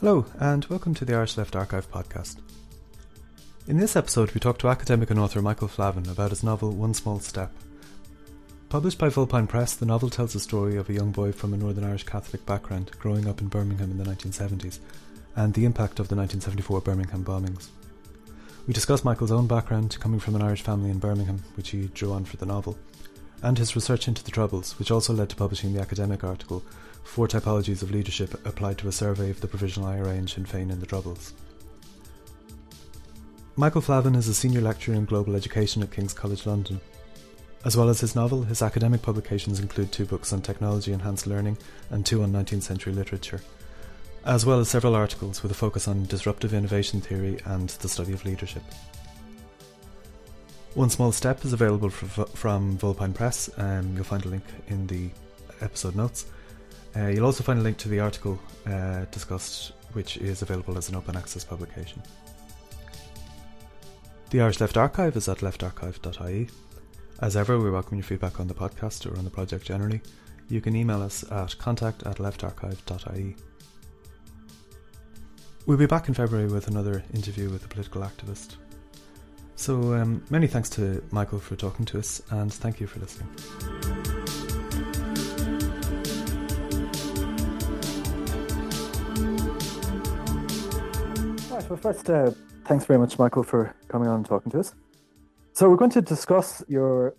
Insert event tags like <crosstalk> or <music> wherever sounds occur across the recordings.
Hello, and welcome to the Irish Left Archive podcast. In this episode, we talk to academic and author Michael Flavin about his novel One Small Step. Published by Vulpine Press, the novel tells the story of a young boy from a Northern Irish Catholic background growing up in Birmingham in the 1970s and the impact of the 1974 Birmingham bombings. We discuss Michael's own background, coming from an Irish family in Birmingham, which he drew on for the novel, and his research into the Troubles, which also led to publishing the academic article Four Typologies of Leadership Applied to a Survey of the Provisional IRA and Sinn Féin in the Troubles. Michael Flavin is a senior lecturer in global education at King's College London. As well as his novel, his academic publications include two books on technology enhanced learning and two on 19th century literature, as well as several articles with a focus on disruptive innovation theory and the study of leadership. One Small Step is available from Vulpine Press. Um, you'll find a link in the episode notes. Uh, you'll also find a link to the article uh, discussed, which is available as an open access publication. The Irish Left Archive is at leftarchive.ie. As ever, we welcome your feedback on the podcast or on the project generally. You can email us at contact at leftarchive.ie. We'll be back in February with another interview with a political activist. So, um, many thanks to Michael for talking to us, and thank you for listening. Well, first, uh, Thanks very much, Michael, for coming on and talking to us. So, we're going to discuss your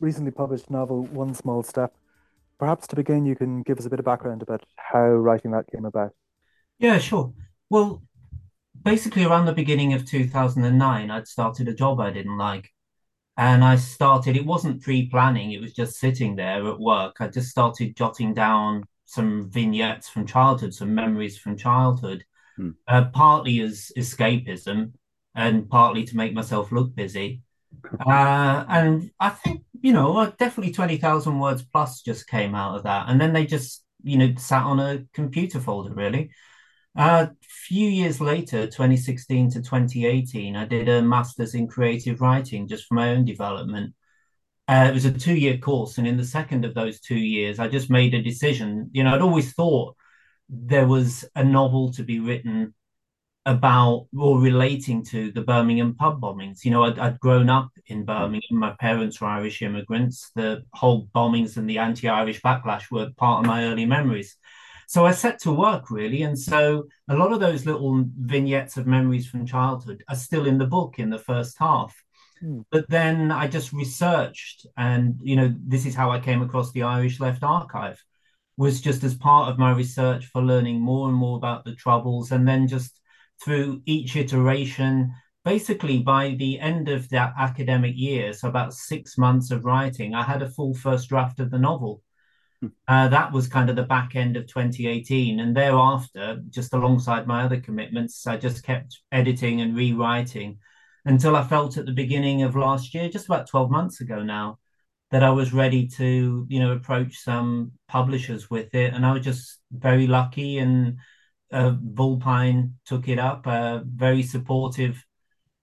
recently published novel, One Small Step. Perhaps to begin, you can give us a bit of background about how writing that came about. Yeah, sure. Well, basically, around the beginning of 2009, I'd started a job I didn't like. And I started, it wasn't pre planning, it was just sitting there at work. I just started jotting down some vignettes from childhood, some memories from childhood hmm. uh, partly as escapism and partly to make myself look busy. Uh, and I think, you know, definitely 20,000 words plus just came out of that. And then they just, you know, sat on a computer folder, really. A uh, few years later, 2016 to 2018, I did a master's in creative writing just for my own development. Uh, it was a two year course. And in the second of those two years, I just made a decision. You know, I'd always thought there was a novel to be written about or relating to the Birmingham pub bombings. You know, I'd, I'd, grown up in Birmingham. My parents were Irish immigrants. The whole bombings and the anti-Irish backlash were part of my early memories. So I set to work really, and so a lot of those little vignettes of memories from childhood are still in the book in the first half. Hmm. But then I just researched, and you know, this is how I came across the Irish Left Archive was just as part of my research for learning more and more about the troubles and then just through each iteration basically by the end of that academic year so about six months of writing i had a full first draft of the novel hmm. uh, that was kind of the back end of 2018 and thereafter just alongside my other commitments i just kept editing and rewriting until i felt at the beginning of last year just about 12 months ago now that I was ready to, you know, approach some publishers with it. And I was just very lucky and uh, Vulpine took it up, a very supportive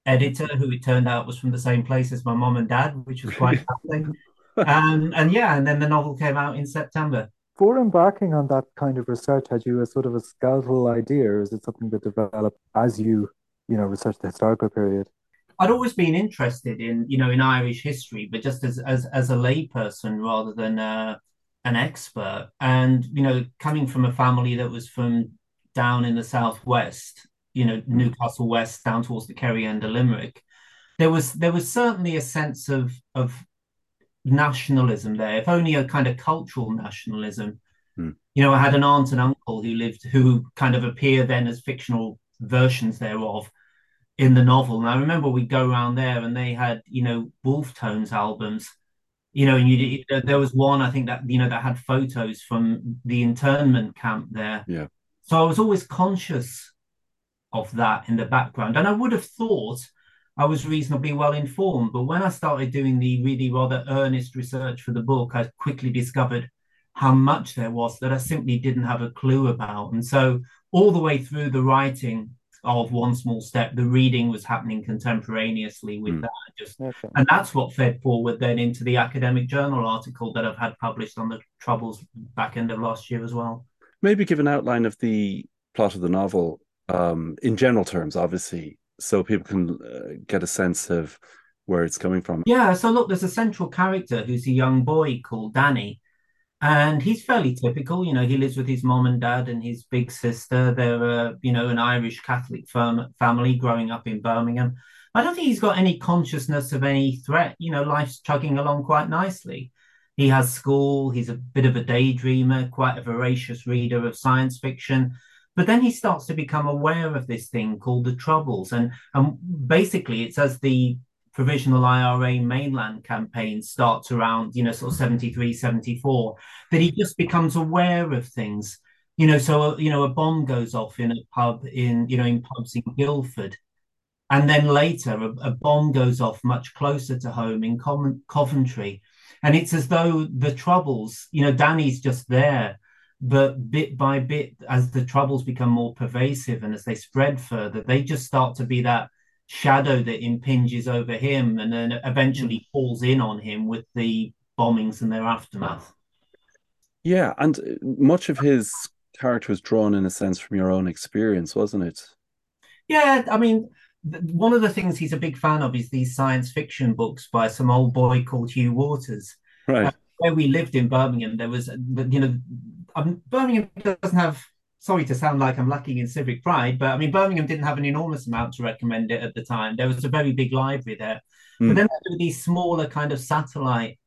editor who it turned out was from the same place as my mom and dad, which was quite <laughs> something. Um, and yeah, and then the novel came out in September. For embarking on that kind of research, had you a sort of a skeletal idea, or is it something that developed as you, you know, researched the historical period? I'd always been interested in, you know, in Irish history, but just as as as a layperson rather than uh, an expert. And you know, coming from a family that was from down in the southwest, you know, Newcastle West, down towards the Kerry and the Limerick, there was there was certainly a sense of of nationalism there, if only a kind of cultural nationalism. Hmm. You know, I had an aunt and uncle who lived who kind of appear then as fictional versions thereof in the novel. And I remember we'd go around there and they had, you know, Wolfe Tones albums, you know, and you mm-hmm. there was one I think that you know that had photos from the internment camp there. Yeah. So I was always conscious of that in the background, and I would have thought I was reasonably well informed. But when I started doing the really rather earnest research for the book, I quickly discovered how much there was that I simply didn't have a clue about. And so all the way through the writing, of one small step the reading was happening contemporaneously with mm. that just okay. and that's what fed forward then into the academic journal article that i've had published on the troubles back end of last year as well maybe give an outline of the plot of the novel um, in general terms, obviously, so people can uh, get a sense of where it's coming from. Yeah, so look, there's a central character who's a young boy called Danny, and he's fairly typical. You know, he lives with his mom and dad and his big sister. They're, uh, you know, an Irish Catholic firm, family growing up in Birmingham. I don't think he's got any consciousness of any threat. You know, life's chugging along quite nicely. He has school, he's a bit of a daydreamer, quite a voracious reader of science fiction. But then he starts to become aware of this thing called the Troubles. And, and basically, it's as the provisional IRA mainland campaign starts around, you know, sort of 73, 74, that he just becomes aware of things. You know, so, uh, you know, a bomb goes off in a pub in, you know, in pubs in Guildford. And then later, a, a bomb goes off much closer to home in Coventry. And it's as though the troubles, you know, Danny's just there, but bit by bit, as the troubles become more pervasive and as they spread further, they just start to be that shadow that impinges over him and then eventually hmm. falls in on him with the bombings and their aftermath. Yeah, and much of his character was drawn in a sense from your own experience, wasn't it? Yeah, I mean, one of the things he's a big fan of is these science fiction books by some old boy called Hugh Walters. Right. Uh, where we lived in Birmingham, there was, you know, um, Birmingham doesn't have sorry to sound like I'm lacking in civic pride, but I mean, Birmingham didn't have an enormous amount to recommend it at the time. There was a very big library there. Mm. But hmm. then there were these smaller kind of satellite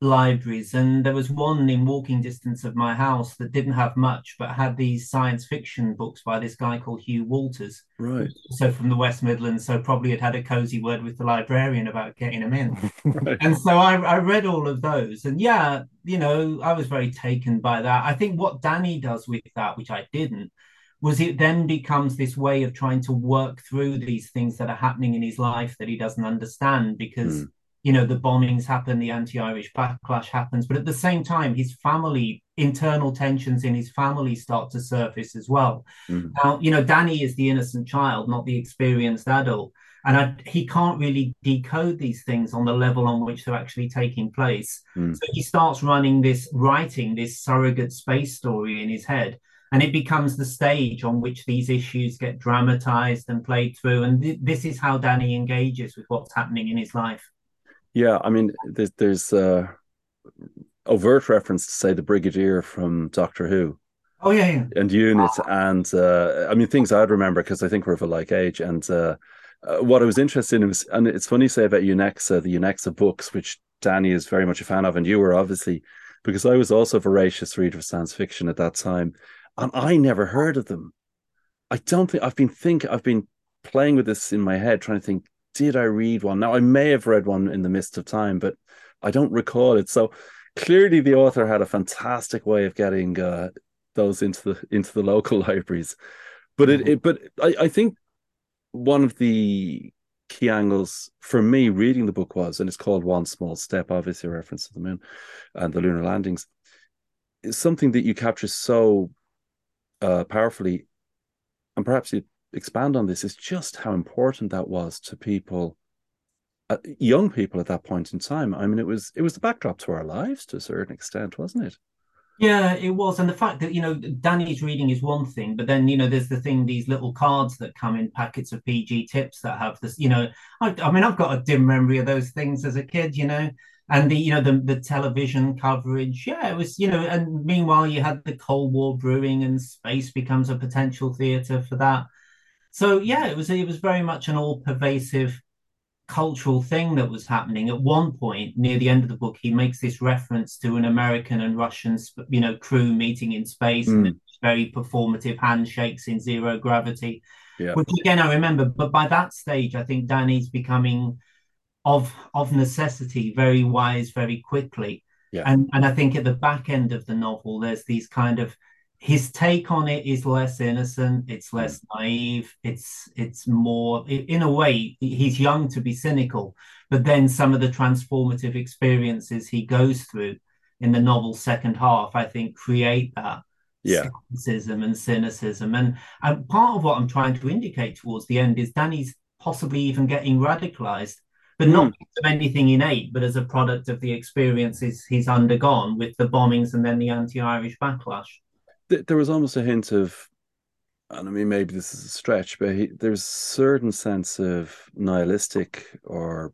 libraries, and there was one in walking distance of my house that didn't have much, but had these science fiction books by this guy called Hugh Walters. Right. So from the West Midlands, so probably had had a cozy word with the librarian about getting them in. <laughs> right. And so I, I read all of those, and yeah, you know, I was very taken by that. I think what Danny does with that, which I didn't, was it then becomes this way of trying to work through these things that are happening in his life that he doesn't understand because. Mm you know, the bombings happen, the anti-Irish backlash happens, but at the same time, his family, internal tensions in his family start to surface as well. Mm. Now, you know, Danny is the innocent child, not the experienced adult. And I, he can't really decode these things on the level on which they're actually taking place. Mm. So he starts running this, writing this surrogate space story in his head. And it becomes the stage on which these issues get dramatized and played through. And th- this is how Danny engages with what's happening in his life. Yeah, I mean, there's there's uh, overt reference to say the Brigadier from Doctor Who. Oh yeah, yeah. and Unit, and uh, I mean things I'd remember because I think we're of a like age. And uh, uh, what I was interested in was, and it's funny to say about Unexa, the Unexa books, which Danny is very much a fan of, and you were obviously, because I was also a voracious reader of science fiction at that time, and I never heard of them. I don't think I've been think I've been playing with this in my head, trying to think did I read one? Now I may have read one in the midst of time, but I don't recall it. So clearly, the author had a fantastic way of getting uh, those into the into the local <laughs> libraries. But it, mm-hmm. it but I, I think one of the key angles for me reading the book was, and it's called One Small Step, obviously a reference to the moon and the lunar landings, is something that you capture so uh, powerfully, and perhaps you expand on this is just how important that was to people uh, young people at that point in time. I mean it was it was the backdrop to our lives to a certain extent wasn't it? Yeah it was. And the fact that you know danny's reading is one thing but then you know there's the thing these little cards that come in packets of pg tips that have this you know I, I mean i've got a dim memory of those things as a kid you know and the you know the the television coverage. Yeah it was you know and meanwhile you had the cold war brewing and space becomes a potential theater for that so yeah, it was it was very much an all pervasive cultural thing that was happening. At one point, near the end of the book, he makes this reference to an American and Russian, you know, crew meeting in space, mm. and very performative handshakes in zero gravity. Yeah. Which again, I remember. But by that stage, I think Danny's becoming of of necessity very wise very quickly. Yeah. And and I think at the back end of the novel, there's these kind of his take on it is less innocent it's less naive it's it's more in a way he's young to be cynical but then some of the transformative experiences he goes through in the novel's second half i think create that yeah. skepticism and cynicism and, and part of what i'm trying to indicate towards the end is danny's possibly even getting radicalized but mm. not of anything innate but as a product of the experiences he's undergone with the bombings and then the anti-irish backlash there was almost a hint of and I mean maybe this is a stretch, but he, there's a certain sense of nihilistic or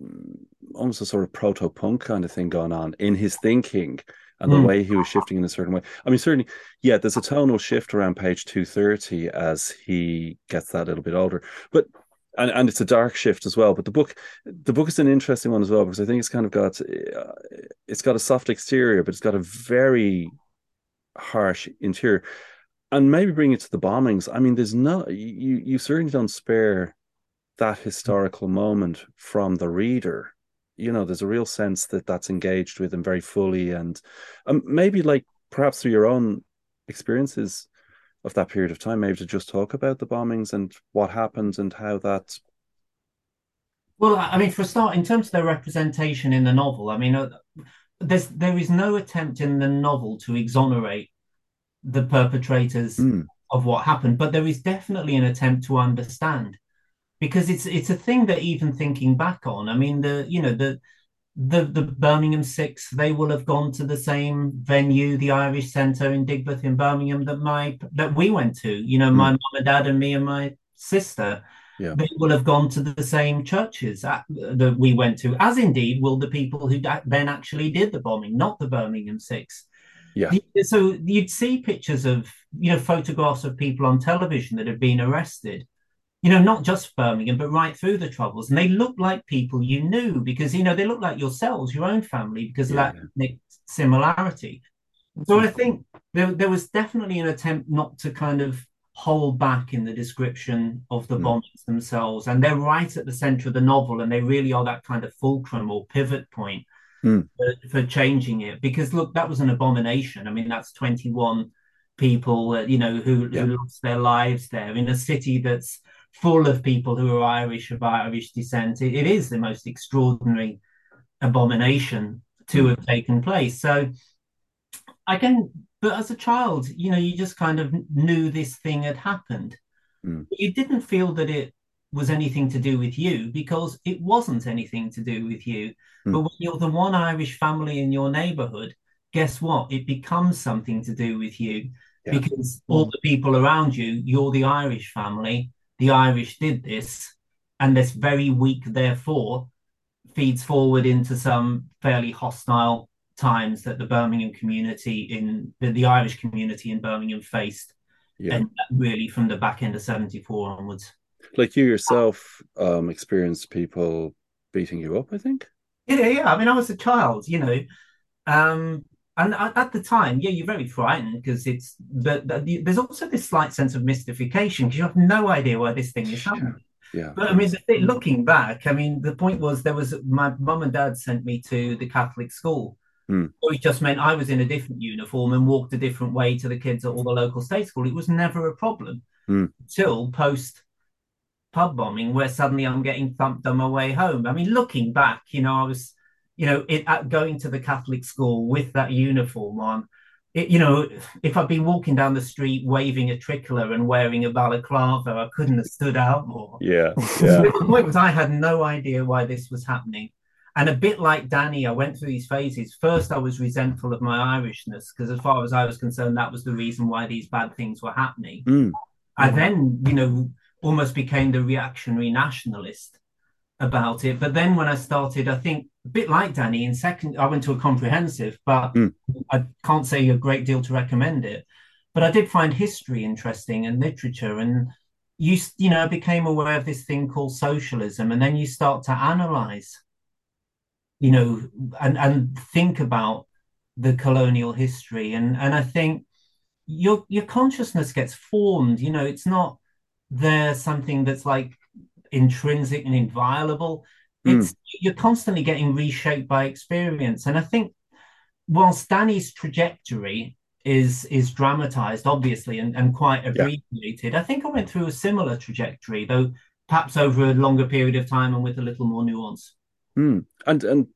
mm, almost a sort of proto punk kind of thing going on in his thinking and the mm. way he was shifting in a certain way. I mean, certainly, yeah, there's a tonal shift around page 230 as he gets that little bit older. But and, and it's a dark shift as well. But the book, the book is an interesting one as well because I think it's kind of got, uh, it's got a soft exterior, but it's got a very harsh interior. And maybe bring it to the bombings. I mean, there's no, you you certainly don't spare that historical moment from the reader. You know, there's a real sense that that's engaged with and very fully, and um, maybe like perhaps through your own experiences of that period of time, maybe to just talk about the bombings and what happened and how that. Well, I mean, for a start, in terms of their representation in the novel, I mean, uh, there's there is no attempt in the novel to exonerate the perpetrators mm. of what happened, but there is definitely an attempt to understand, because it's it's a thing that even thinking back on, I mean, the you know the the the Birmingham Six, they will have gone to the same venue, the Irish Centre in Digbeth in Birmingham that my that we went to. You know, mm. my mum and dad and me and my sister. Yeah. They will have gone to the same churches at, that we went to, as indeed will the people who then actually did the bombing, not the Birmingham Six. Yeah. So you'd see pictures of, you know, photographs of people on television that have been arrested you know, not just Birmingham, but right through the Troubles. And they look like people you knew because, you know, they look like yourselves, your own family, because yeah. of that ethnic similarity. So mm-hmm. I think there, there was definitely an attempt not to kind of hold back in the description of the mm. bombings themselves. And they're right at the center of the novel, and they really are that kind of fulcrum or pivot point mm. for, for, changing it. Because look, that was an abomination. I mean, that's 21 people, uh, you know, who, yeah. who lost their lives there in a city that's full of people who are Irish of Irish descent. it, it is the most extraordinary abomination to have taken place. So I can, but as a child, you know, you just kind of knew this thing had happened. Mm. You didn't feel that it was anything to do with you because it wasn't anything to do with you. Mm. But when you're the one Irish family in your neighborhood, guess what? It becomes something to do with you yeah. because all the people around you, you're the Irish family, the Irish did this, and this very weak, therefore, feeds forward into some fairly hostile times that the Birmingham community in the, the Irish community in Birmingham faced, yeah. and really from the back end of '74 onwards. Like you yourself um, experienced people beating you up, I think. Yeah, yeah. I mean, I was a child, you know. Um, and at the time, yeah, you're very frightened because it's but there's also this slight sense of mystification because you have no idea why this thing is happening. Yeah. But I mean, looking back, I mean, the point was there was my mum and dad sent me to the Catholic school. Mm. It just meant I was in a different uniform and walked a different way to the kids at all the local state school. It was never a problem mm. until post pub bombing, where suddenly I'm getting thumped on my way home. I mean, looking back, you know, I was you know, it, going to the Catholic school with that uniform on, it, you know, if I'd been walking down the street waving a tricolour and wearing a balaclava, I couldn't have stood out more. Yeah. <laughs> yeah. the point was, I had no idea why this was happening. And a bit like Danny, I went through these phases. First, I was resentful of my Irishness because, as far as I was concerned, that was the reason why these bad things were happening. Mm. I then, you know, almost became the reactionary nationalist about it. But then when I started, I think a bit like Danny in second, I went to a comprehensive, but mm. I can't say a great deal to recommend it. But I did find history interesting and literature, and you you know became aware of this thing called socialism, and then you start to analyze, you know, and and think about the colonial history, and and I think your your consciousness gets formed. You know, it's not there something that's like intrinsic and inviolable. Hmm. It's mm. you're constantly getting reshaped by experience. And I think whilst Danny's trajectory is is dramatized, obviously, and, and quite abbreviated, yeah. I think I went through a similar trajectory, though perhaps over a longer period of time and with a little more nuance. Mm. And and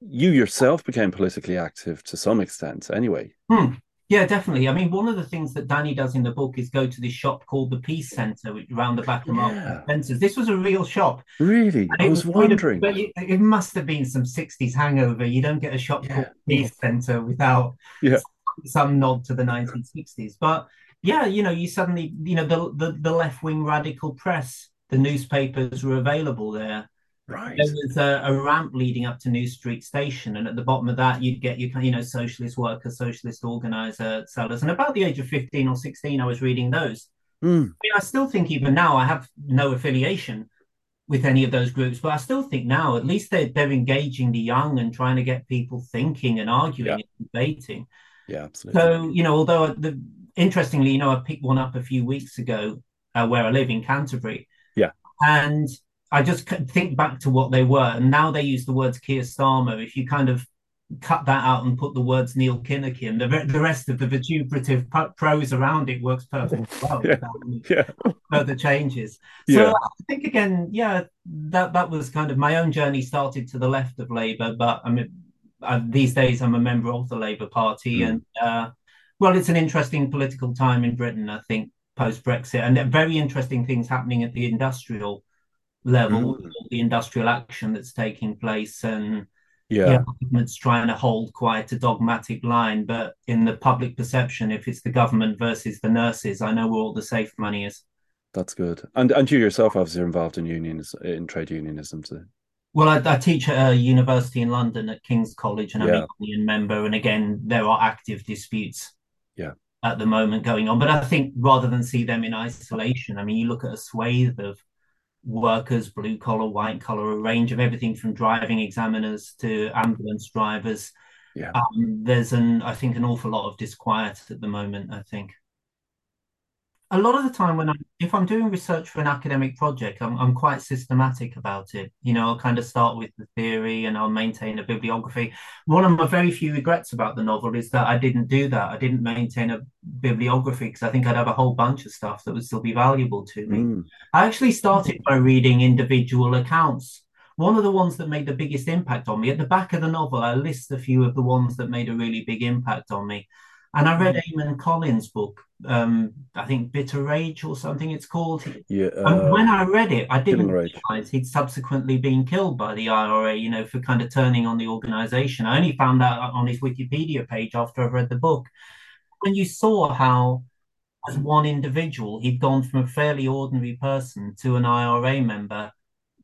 you yourself became politically active to some extent anyway. Mm. Yeah, definitely. I mean, one of the things that Danny does in the book is go to this shop called the Peace Centre, which around the back of yeah. Spencer's. This was a real shop. Really? I was, wondering. But it, it, must have been some 60s hangover. You don't get a shop yeah. called Peace Centre without yeah. some, some nod to the 1960s. But yeah, you know, you suddenly, you know, the the, the left wing radical press, the newspapers were available there. Right. There was a, a, ramp leading up to New Street Station, and at the bottom of that, you'd get your, you know, socialist worker, socialist organizer, sellers. And about the age of fifteen or sixteen, I was reading those. Mm. I mean, I still think even now I have no affiliation with any of those groups, but I still think now at least they're they're engaging the young and trying to get people thinking and arguing Yeah. and debating. Yeah, absolutely. So you know, although the interestingly, you know, I picked one up a few weeks ago uh, where I live in Canterbury. Yeah. and I just think back to what they were, and now they use the words Keir Starmer. If you kind of cut that out and put the words Neil Kinnock, the, the rest of the vituperative prose around it works perfectly <laughs> well Yeah. without yeah. further changes. So Yeah. I think again, yeah, that that was kind of my own journey started to the left of Labour, but I mean, uh, these days I'm a member of the Labour Party, Mm. and uh, well, it's an interesting political time in Britain, I think, post Brexit, and very interesting things happening at the industrial level, Mm. the industrial action that's taking place, and Yeah. yeah, government's trying to hold quite a dogmatic line, but in the public perception, if it's the government versus the nurses, I know where all the safe money is. That's good. And and you yourself obviously are involved in unions in trade unionism too. Well, I, I teach at a university in London at King's College, and I'm Yeah. a union member. And again, there are active disputes Yeah. at the moment going on. But I think rather than see them in isolation, I mean, you look at a swathe of workers, blue collar, white collar, a range of everything from driving examiners to ambulance drivers. Yeah. Um, there's an, I think, an awful lot of disquiet at the moment. I think a lot of the time when I'm, if I'm doing research for an academic project, I'm, I'm quite systematic about it. You know, I'll kind of start with the theory and I'll maintain a bibliography. One of my very few regrets about the novel is that I didn't do that. I didn't maintain a bibliography because I think I'd have a whole bunch of stuff that would still be valuable to me. Mm. I actually started by reading individual accounts. One of the ones that made the biggest impact on me, at the back of the novel, I list a few of the ones that made a really big impact on me. And I read Eamon Collins' book, um, I think Bitter Rage or something it's called. Yeah. And uh, when I read it, I didn't realize he'd subsequently been killed by the IRA, you know, for kind of turning on the organization. I only found out on his Wikipedia page after I've read the book. When you saw how, as one individual, he'd gone from a fairly ordinary person to an IRA member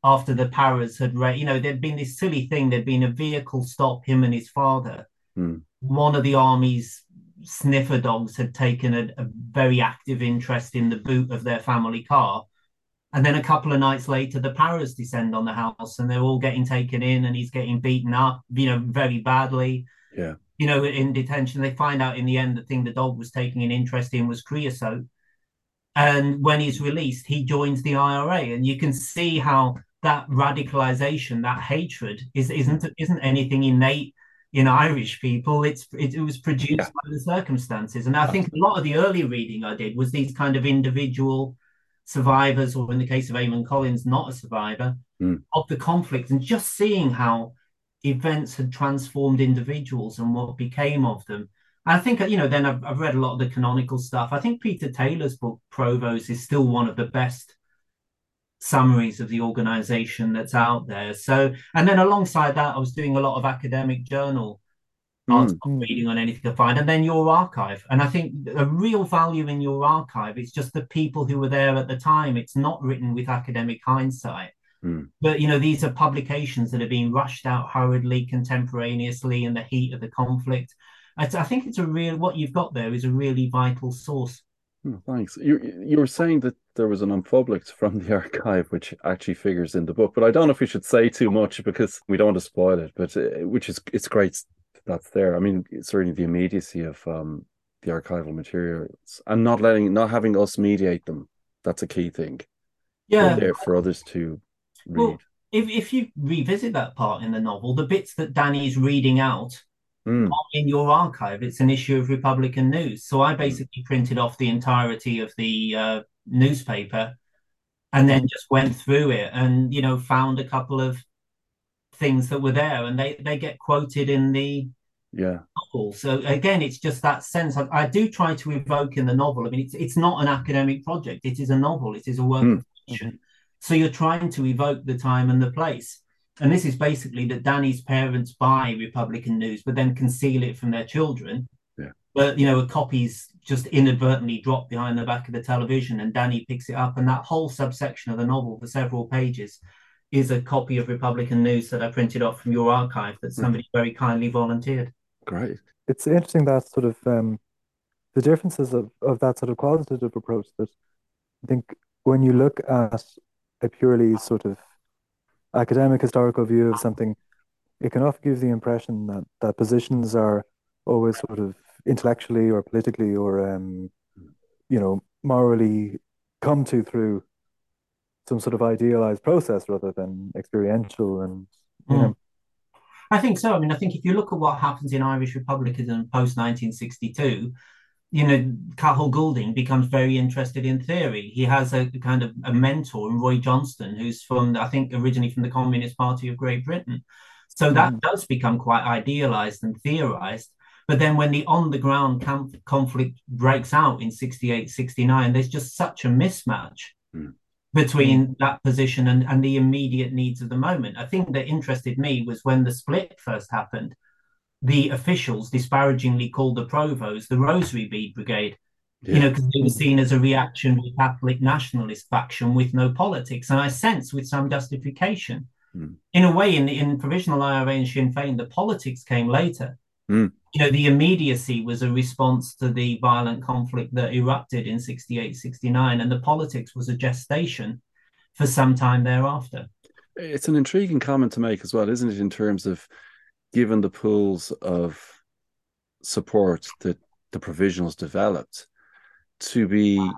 after the Paras had, ra- you know, there'd been this silly thing, there'd been a vehicle stop him and his father. Hmm. One of the army's sniffer dogs had taken a, a very active interest in the boot of their family car. And then a couple of nights later, the Paras descend on the house and they're all getting taken in and he's getting beaten up, you know, very badly. Yeah. You know, in detention, they find out in the end the thing the dog was taking an interest in was creosote. And when he's released, he joins the IRA. And you can see how that radicalization, that hatred is isn't isn't anything innate in Irish people. It's it, it was produced Yeah. by the circumstances. And I think a lot of the early reading I did was these kind of individual survivors, or in the case of Eamon Collins, not a survivor Hmm. of the conflict, and just seeing how events had transformed individuals and what became of them. I think you know. Then I've, I've read a lot of the canonical stuff. I think Peter Taylor's book Provos is still one of the best summaries of the organization that's out there. So, and then alongside that, I was doing a lot of academic journal Mm. reading on anything I find, and then your archive. And I think a real value in your archive is just the people who were there at the time. It's not written with academic hindsight. Mm. But you know, these are publications that are being rushed out hurriedly, contemporaneously in the heat of the conflict. I, I think it's a real what you've got there is a really vital source. Oh, thanks. You you were saying that there was an unpublished from the <laughs> archive, which actually figures in the book, but I don't know if we should say too much because we don't want to spoil it. But uh, which is it's great that's there. I mean, certainly the immediacy of um, the archival materials and not letting, not having us mediate them. That's a key thing. Yeah, there for others to read. Well, if if you revisit that part in the novel, the bits that Danny's reading out Mm, in your archive. It's an issue of Republican News. So I basically printed off the entirety of the uh, newspaper and then just went through it and you know found a couple of things that were there and they they get quoted in the yeah. novel. So again, it's just that sense. I, I do try to evoke in the novel. I mean, it's it's not an academic project. It is a novel. It is a work Mm. of fiction. So you're trying to evoke the time and the place. And this is basically that Danny's parents buy Republican news, but then conceal it from their children. Yeah. But you know, a copy's just inadvertently dropped behind the back of the television, and Danny picks it up, and that whole subsection of the novel for several pages is a copy of Republican News that I printed off from your archive that somebody very kindly volunteered. Great. It's interesting that sort of um, the differences of, of that sort of qualitative approach that I think when you look at a purely sort of academic historical view of something, it can often give the impression that, that positions are always sort of intellectually or politically or um, you know morally come to through some sort of idealized process rather than experiential and you mm. know I think so. I mean, I think if you look at what happens in Irish republicanism post 1962, you know, Cathal Goulding becomes very interested in theory. He has a kind of a mentor in Roy Johnston, who's from, I think, originally from the Communist Party of Great Britain. So that mm. does become quite idealized and theorized. But then when the on the ground conflict breaks out in 68, 69, there's just such a mismatch mm. between mm. that position and, and the immediate needs of the moment. I think that interested me was when the split first happened, the officials disparagingly called the Provos the Rosary Bead Brigade. Yeah. You know, because they were seen as a reactionary Catholic nationalist faction with no politics. And I sense with some justification. Mm. In a way, in, in provisional IRA and Sinn Féin, the politics came later. Mm you know, the immediacy was a response to the violent conflict that erupted in 68, 69, and the politics was a gestation for some time thereafter. It's an intriguing comment to make as well, isn't it, in terms of given the pools of support that the provisionals developed, to be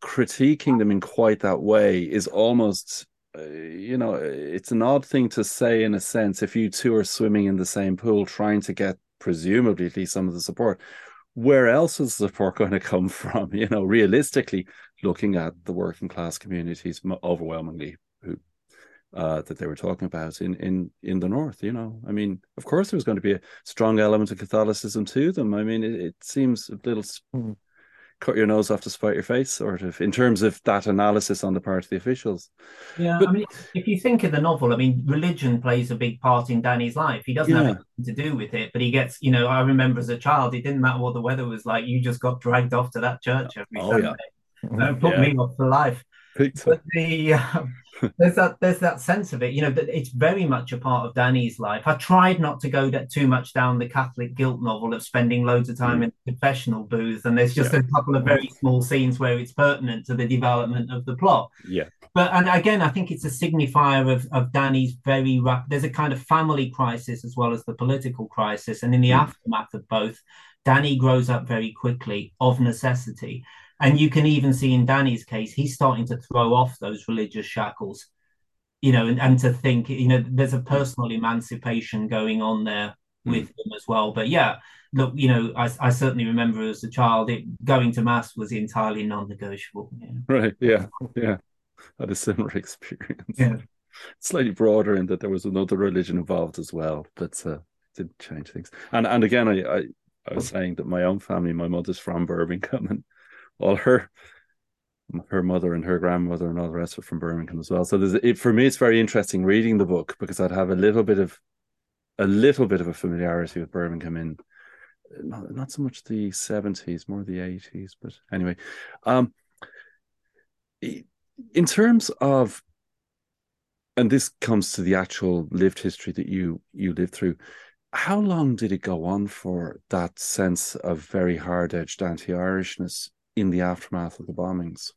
critiquing them in quite that way is almost uh, you know it's an odd thing to say in a sense if you two are swimming in the same pool trying to get presumably at least some of the support. Where else is the support <laughs> going to come from? You know, realistically, looking at the working class communities overwhelmingly uh, that they were talking about in in in the north. You know, I mean, of course, there was going to be a strong element of Catholicism to them. I mean, it, it seems a little mm cut your nose off to spite your face, sort of, in terms of that analysis on the part of the officials. Yeah, but, I mean, if you think of the novel, I mean, religion plays a big part in Danny's life. He doesn't yeah. have anything to do with it, but he gets, you know, I remember as a child, it didn't matter what the weather was like, you just got dragged off to that church every oh, Sunday. Yeah. And put yeah. me off for life. But the um, there's that there's that sense of it, you know, that it's very much a part of Danny's life. I tried not to go too much down the Catholic guilt novel of spending loads of time mm. in the confessional booth, and there's just yeah. a couple of very small scenes where it's pertinent to the development of the plot. Yeah. But and again, I think it's a signifier of of Danny's very rap. There's a kind of family crisis as well as the political crisis, and in the mm. aftermath of both, Danny grows up very quickly of necessity. And you can even see in Danny's case, he's starting to throw off those religious shackles, you know, and, and to think, you know, there's a personal emancipation going on there mm. with him as well. But yeah, look, you know, I, I certainly remember as a child, it, going to mass was entirely non-negotiable. Yeah. Right. Yeah. Yeah. I had a similar <laughs> experience. Yeah. Slightly broader in that there was another religion involved as well, but uh, didn't change things. And and again, I, I I was saying that my own family, my mother's from Birmingham, and all her her mother and her grandmother and all the rest were from Birmingham as well. So there's it, for me, it's very interesting reading the book because I'd have a little bit of a little bit of a familiarity with Birmingham in not, not so much the 70s, more the 80s. But anyway, um, in terms of and this comes to the actual lived history that you you lived through how long did it go on for that sense of very hard-edged anti-irishness in the aftermath of the bombings?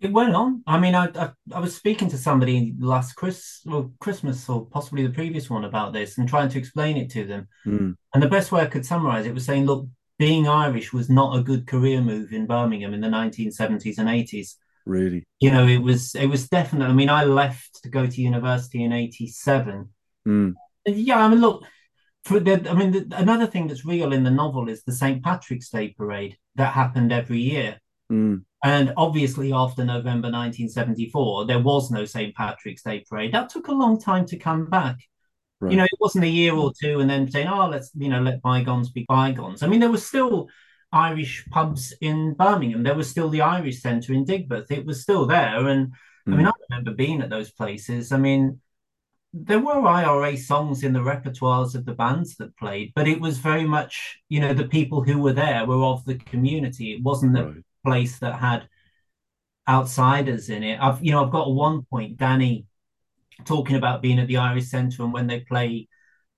It went on. I mean, I I, I was speaking to somebody last Chris or Christmas or possibly the previous one about this and trying to explain it to them. Mm. And the best way I could summarize it was saying, look, being Irish was not a good career move in Birmingham in the 1970s and 80s. Really? You know, it was it was definitely. I mean, I left to go to university in '87. Mm. Yeah, I mean, look, for the, I mean, the, another thing that's real in the novel is the St. Patrick's Day parade that happened every year. Mm. And obviously, after November 1974, there was no St. Patrick's Day parade. That took a long time to come back. Right. You know, it wasn't a year or two and then saying, oh, let's, you know, let bygones be bygones. I mean, there were still Irish pubs in Birmingham. There was still the Irish Centre in Digbeth. It was still there. And mm. I mean, hmm. I remember being at those places. I mean, there were IRA songs in the repertoires of the bands that played, but it was very much, you know, the people who were there were of the community. It wasn't a right. place that had outsiders in it. I've, you know, I've got one point, Danny talking about being at the Irish Centre and when they play,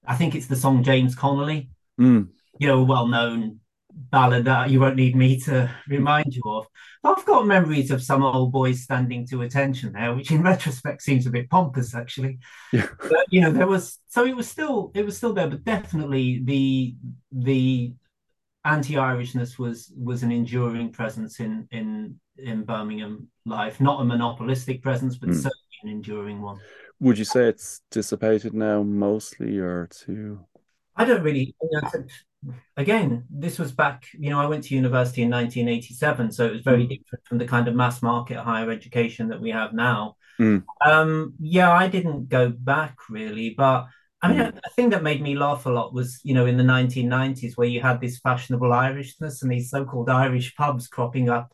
I think it's the song James Connolly, mm. you know, well known ballad that you won't need me to remind you of. I've got memories of some old boys standing to attention there, which in retrospect seems a bit pompous, actually. Yeah. But, you know, there was so it was still it was still there, but definitely the the anti-Irishness was was an enduring presence in in in Birmingham life, not a monopolistic presence, but mm. certainly an enduring one. Would you say it's dissipated now mostly, or to? I don't really. You know, again, this was back, you know, I went to university in 1987, so it was very mm. different from the kind of mass market higher education that we have now. Mm. Um, yeah, I didn't go back really, but I mean, mm. a thing that made me laugh a lot was, you know, in the 1990s where you had this fashionable Irishness and these so-called Irish pubs cropping up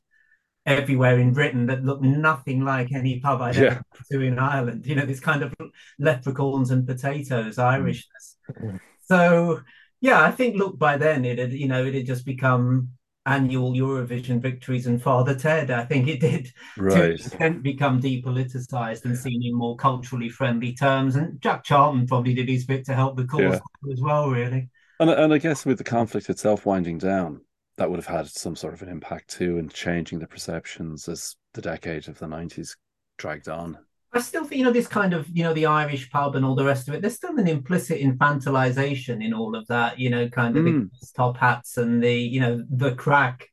everywhere in Britain that looked nothing like any pub I'd yeah. ever been to in Ireland. You know, this kind of leprechauns and potatoes Irishness. Mm. So yeah, I think look by then it had you know it had just become annual Eurovision victories and Father Ted. I think it did right. to become depoliticized and seen in more culturally friendly terms. And Jack Charlton probably did his bit to help the cause yeah. as well, really. And and I guess with the conflict itself winding down, that would have had some sort of an impact too in changing the perceptions as the decade of the nineties dragged on. I still think, you know, this kind of, you know, the Irish pub and all the rest of it, there's still an implicit infantilization in all of that, you know, kind of mm. the top hats and the, you know, the crack.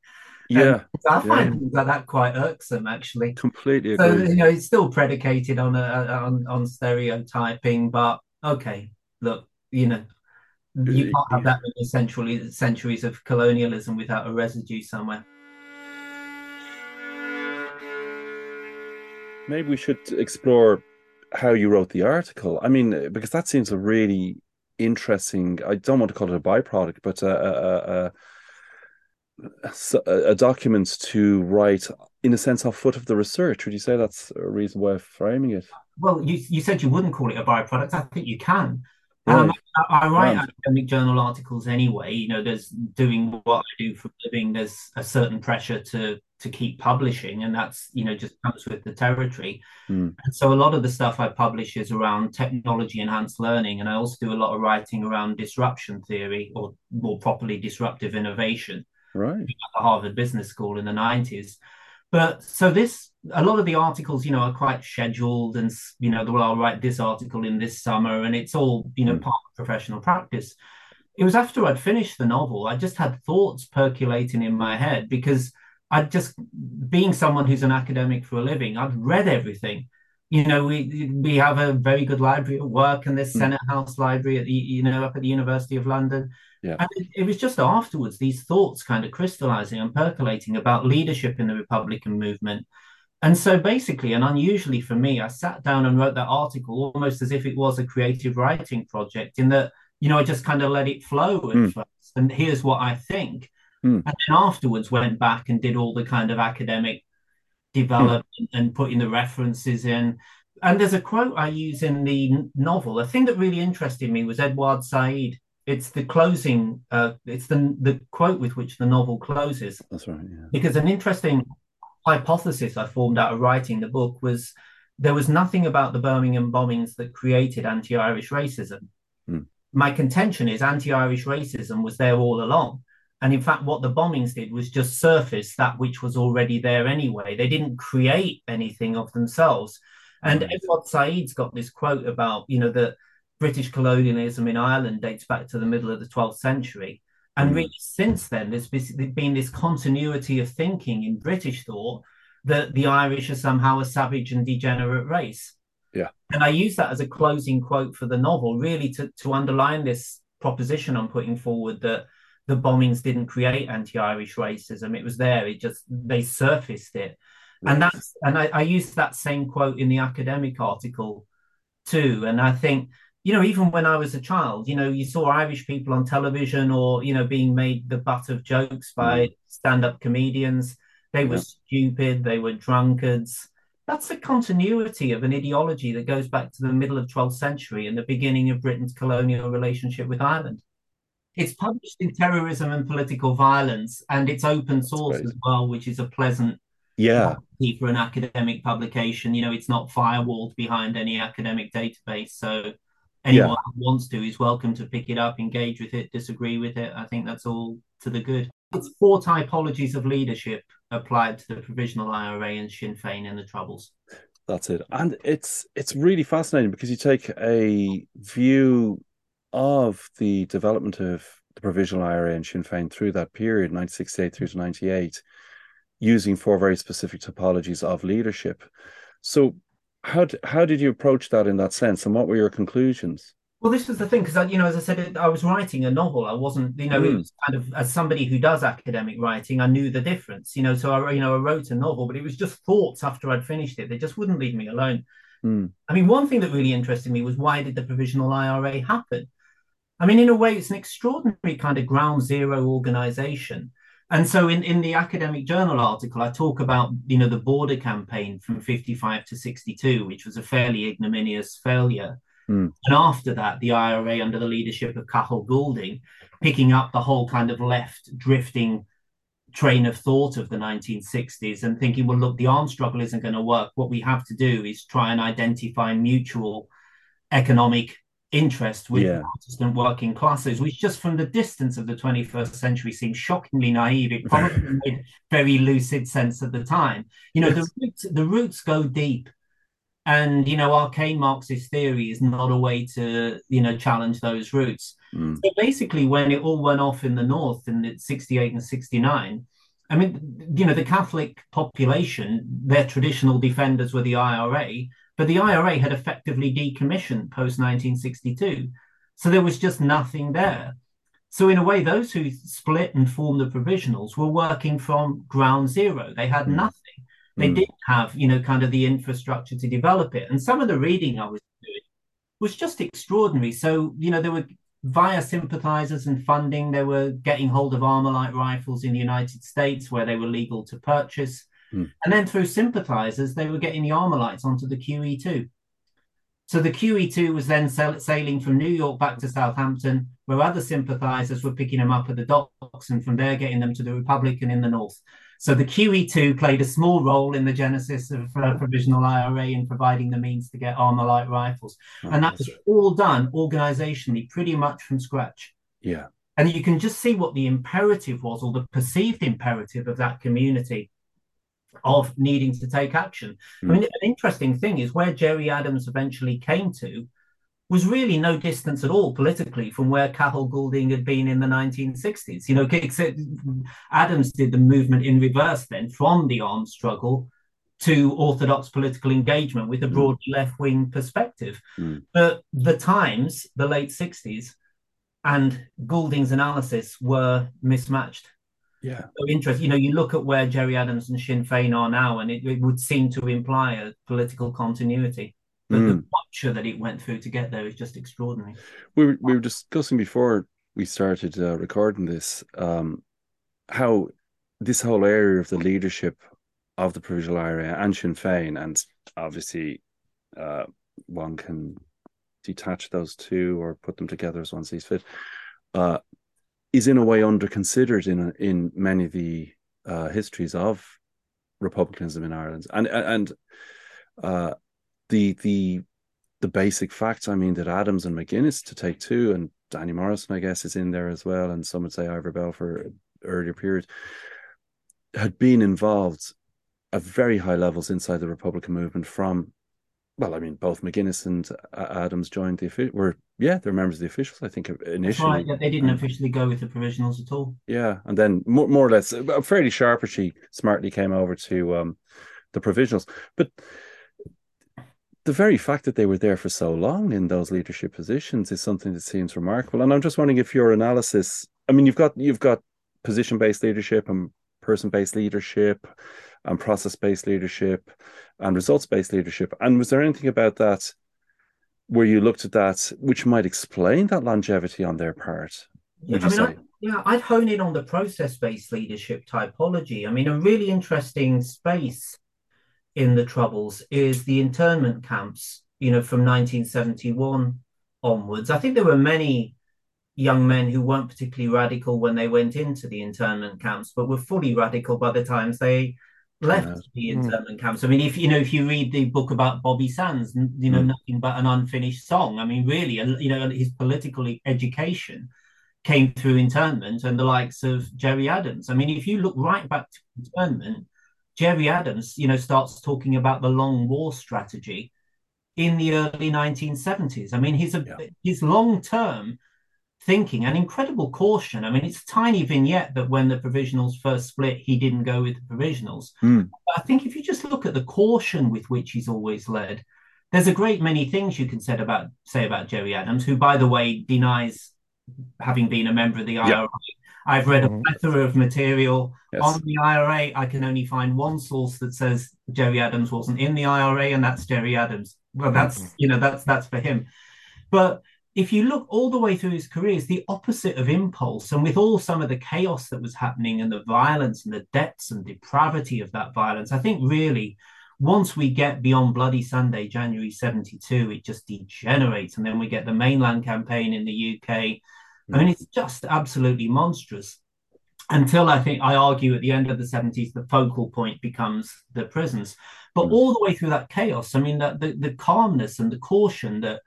Yeah. I find yeah. things like that quite irksome, actually. Completely agree. So, you know, it's still predicated on a, on, on stereotyping, but okay, look, you know, you can't have that many centuries, centuries of colonialism without a residue somewhere. Maybe we should explore how you wrote the article. I mean, uh, because that seems a really interesting. I don't want to call it a byproduct, but uh, uh, a, a, a, a document to write in a sense off foot of the research. Would you say that's a reason why framing it? Well, you you said you wouldn't call it a byproduct. I think you can. Um, I, I, write academic journal articles anyway. You know, there's doing what I do for a living. There's a certain pressure to to keep publishing, and that's you know just comes with the territory. Mm. And so a lot of the stuff I publish is around technology enhanced learning, and I also do a lot of writing around disruption theory, or more properly, disruptive innovation. Right. At the Harvard Business School in the nineties. But so this, a lot of the articles, you know, are quite scheduled, and you know, well, I'll write this article in this summer, and it's all, you know, mm. part of professional practice. It was after I'd finished the novel, I just had thoughts percolating in my head because I'd just, being someone who's an academic for a living, I'd read everything. You know, we we have a very good library at work, and this mm. Senate House Library at the, you know, up at the University of London yeah. And it, it, was just afterwards, these thoughts kind of crystallizing and percolating about leadership in the Republican movement. And so basically, and unusually for me, I sat down and wrote that article almost as if it was a creative writing project, in that, you know, I just kind of let it flow at mm. first. And here's what I think. Mm. And then afterwards went back and did all the kind of academic development mm. and putting the references in. And there's a quote I use in the novel. A thing that really interested me was Edward Said it's the closing uh, it's the the quote with which the novel closes that's right yeah. because an interesting hypothesis i formed out of writing the book was there was nothing about the birmingham bombings that created anti-irish racism hmm. my contention is anti-irish racism was there all along and in fact what the bombings did was just surface that which was already there anyway they didn't create anything of themselves and right. edward said's got this quote about you know that British colonialism in Ireland dates back to the middle of the 12th century. And mm. really, since then, there's been this continuity of thinking in British thought that the Irish are somehow a savage and degenerate race. Yeah. And I use that as a closing quote for the novel, really to, to underline this proposition I'm putting forward that the bombings didn't create anti-Irish racism. It was there. It just they surfaced it. Right. And that's and I, I used that same quote in the academic article too. And I think you know, even when I was a child, you know, you saw Irish people on television or, you know, being made the butt of jokes by mm. stand up comedians. They were stupid, they were drunkards, that's the continuity of an ideology that goes back to the middle of 12th century and the beginning of Britain's colonial relationship with Ireland. It's published in Terrorism and Political Violence, and it's open source as well, which is a pleasant yeah for an academic publication. You know, it's not firewalled behind any academic database, so anyone yeah. who wants to is welcome to pick it up, engage with it, disagree with it. I think that's all to the good. It's four typologies of leadership applied to the provisional IRA and Sinn Féin in the Troubles. That's it, and it's it's really fascinating because you take a view of the development of the provisional IRA and Sinn Féin through that period, 1968 through to 98, using four very specific typologies of leadership. So, how how did you approach that in that sense, and what were your conclusions? Well, this was the thing because, you know, as I said, I was writing a novel. I wasn't, you know, mm. it was kind of as somebody who does academic writing, I knew the difference, you know. So I, you know, I wrote a novel, but it was just thoughts after I'd finished it. They just wouldn't leave me alone. Mm. I mean, one thing that really interested me was why did the provisional IRA happen? I mean, in a way, it's an extraordinary kind of ground zero organization. And so in, in the academic journal article, I talk about, you know, the border campaign from 55 to 62, which was a fairly ignominious failure. Mm. And after that, the IRA, under the leadership of Cathal Goulding, picking up the whole kind of left drifting train of thought of the 1960s and thinking, well, look, the arms struggle isn't going to work. What we have to do is try and identify mutual economic interest with yeah. Protestant working classes, which just from the distance of the 21st century seems shockingly naive. It probably made very lucid sense at the time. You know, the roots, the roots go deep. And you know, arcane Marxist theory is not a way to, you know, challenge those roots. Mm. So basically, when it all went off in the north in 68 and 69, I mean, you know, the Catholic population, their traditional defenders were the IRA, but the IRA had effectively decommissioned post 1962. So there was just nothing there. So, in a way, those who split and formed the provisionals were working from ground zero. They had mm. nothing. They mm. didn't have, you know, kind of the infrastructure to develop it. And some of the reading I was doing was just extraordinary. So, you know, there were via sympathizers and funding, they were getting hold of Armalite rifles in the United States where they were legal to purchase. Mm. And then through sympathizers, they were getting the Armalites onto the QE2. So the QE2 was then sailing from New York back to Southampton, where other sympathizers were picking them up at the docks and from there getting them to the Republican in the North. So the QE2 played a small role in the genesis of uh, provisional IRA in providing the means to get Armalite rifles. Oh, and that was all done organizationally pretty much from scratch. Yeah. And you can just see what the imperative was or the perceived imperative of that community of needing to take action. Mm. I mean, an interesting thing is where Gerry Adams eventually came to was really no distance at all politically from where Cathal Goulding had been in the 1960s. You know, Adams did the movement in reverse then from the armed struggle to orthodox political engagement with a hmm. broadly left wing perspective. Mm. But the Times, the late 60s, and Goulding's analysis were mismatched. Yeah. So interesting. You know, you look at where Gerry Adams and Sinn Féin are now, and it, it would seem to imply a political continuity. But mm. the butcher that it went through to get there is just extraordinary. We were, we were discussing before we started uh, recording this um, how this whole area of the leadership of the provisional IRA and Sinn Féin, and obviously uh, one can detach those two or put them together as one sees fit. Uh, is in a way under considered in in many of the uh, histories of republicanism in Ireland, and and uh, the the the basic facts. I mean that Adams and McGuinness to take two, and Danny Morrison, I guess, is in there as well, and some would say Ivor Bell for earlier period had been involved at very high levels inside the Republican movement from well, I mean, both McGuinness and uh, Adams joined the were yeah, they're members of the officials. I think initially right, yeah, they didn't officially go with the provisionals at all. Yeah, and then more, more or less, uh, fairly sharp, she smartly came over to um, the provisionals. But the very fact that they were there for so long in those leadership positions is something that seems remarkable. And I'm just wondering if your analysis, I mean, you've got you've got position based leadership and person based leadership and process based leadership and results based leadership. And was there anything about that where you looked at that which might explain that longevity on their part? Yeah, I mean, I, yeah, I'd hone in on the process based leadership typology. I mean, a really interesting space in the Troubles is the internment camps, you know, from 1971 onwards. I think there were many young men who weren't particularly radical when they went into the internment camps, but were fully radical by the times they left yeah. the hmm. internment mm. camps. I mean, if you know, if you read the book about Bobby Sands, you know, mm. nothing but an unfinished song. I mean, really, you know, his political education came through internment and the likes of Gerry Adams. I mean, if you look right back to internment, Gerry Adams, you know, starts talking about the long war strategy in the early 1970s. I mean, his yeah. his long term thinking and incredible caution. I mean, it's a tiny vignette that when the provisionals first split, he didn't go with the provisionals. Mm. I think if you just look at the caution with which he's always led, there's a great many things you can say about say about Gerry Adams, who, by the way, denies having been a member of the IRA. I've read a mm-hmm. plethora of material yes. on the IRA. I can only find one source that says Gerry Adams wasn't in the IRA, and that's Gerry Adams. Well, that's mm-hmm. you know that's that's for him. But if you look all the way through his career, it's the opposite of impulse. And with all some of the chaos that was happening and the violence and the depths and depravity of that violence, I think really once we get beyond Bloody Sunday, January 72, it just degenerates. And then we get the mainland campaign in the UK. I mean, it's just absolutely monstrous. Until I think I argue at the end of the 70s, the focal point becomes the prisons. But mm. all the way through that chaos, I mean, that the, the calmness and the caution that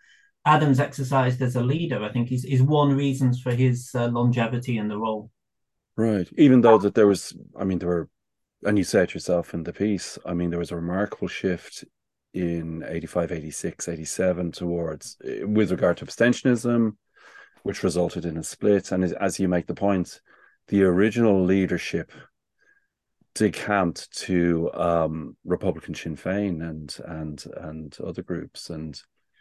Adams exercised as a leader, I think, is, is one reasons for his uh, longevity in the role. Right. Even though that there was, I mean, there were, and you said yourself in the piece, I mean, there was a remarkable shift in 85, 86, 87 towards, eh, with regard to abstentionism, which resulted in a split. And as you make the point, the original leadership decamped to um, Republican Sinn Féin and and and other groups, and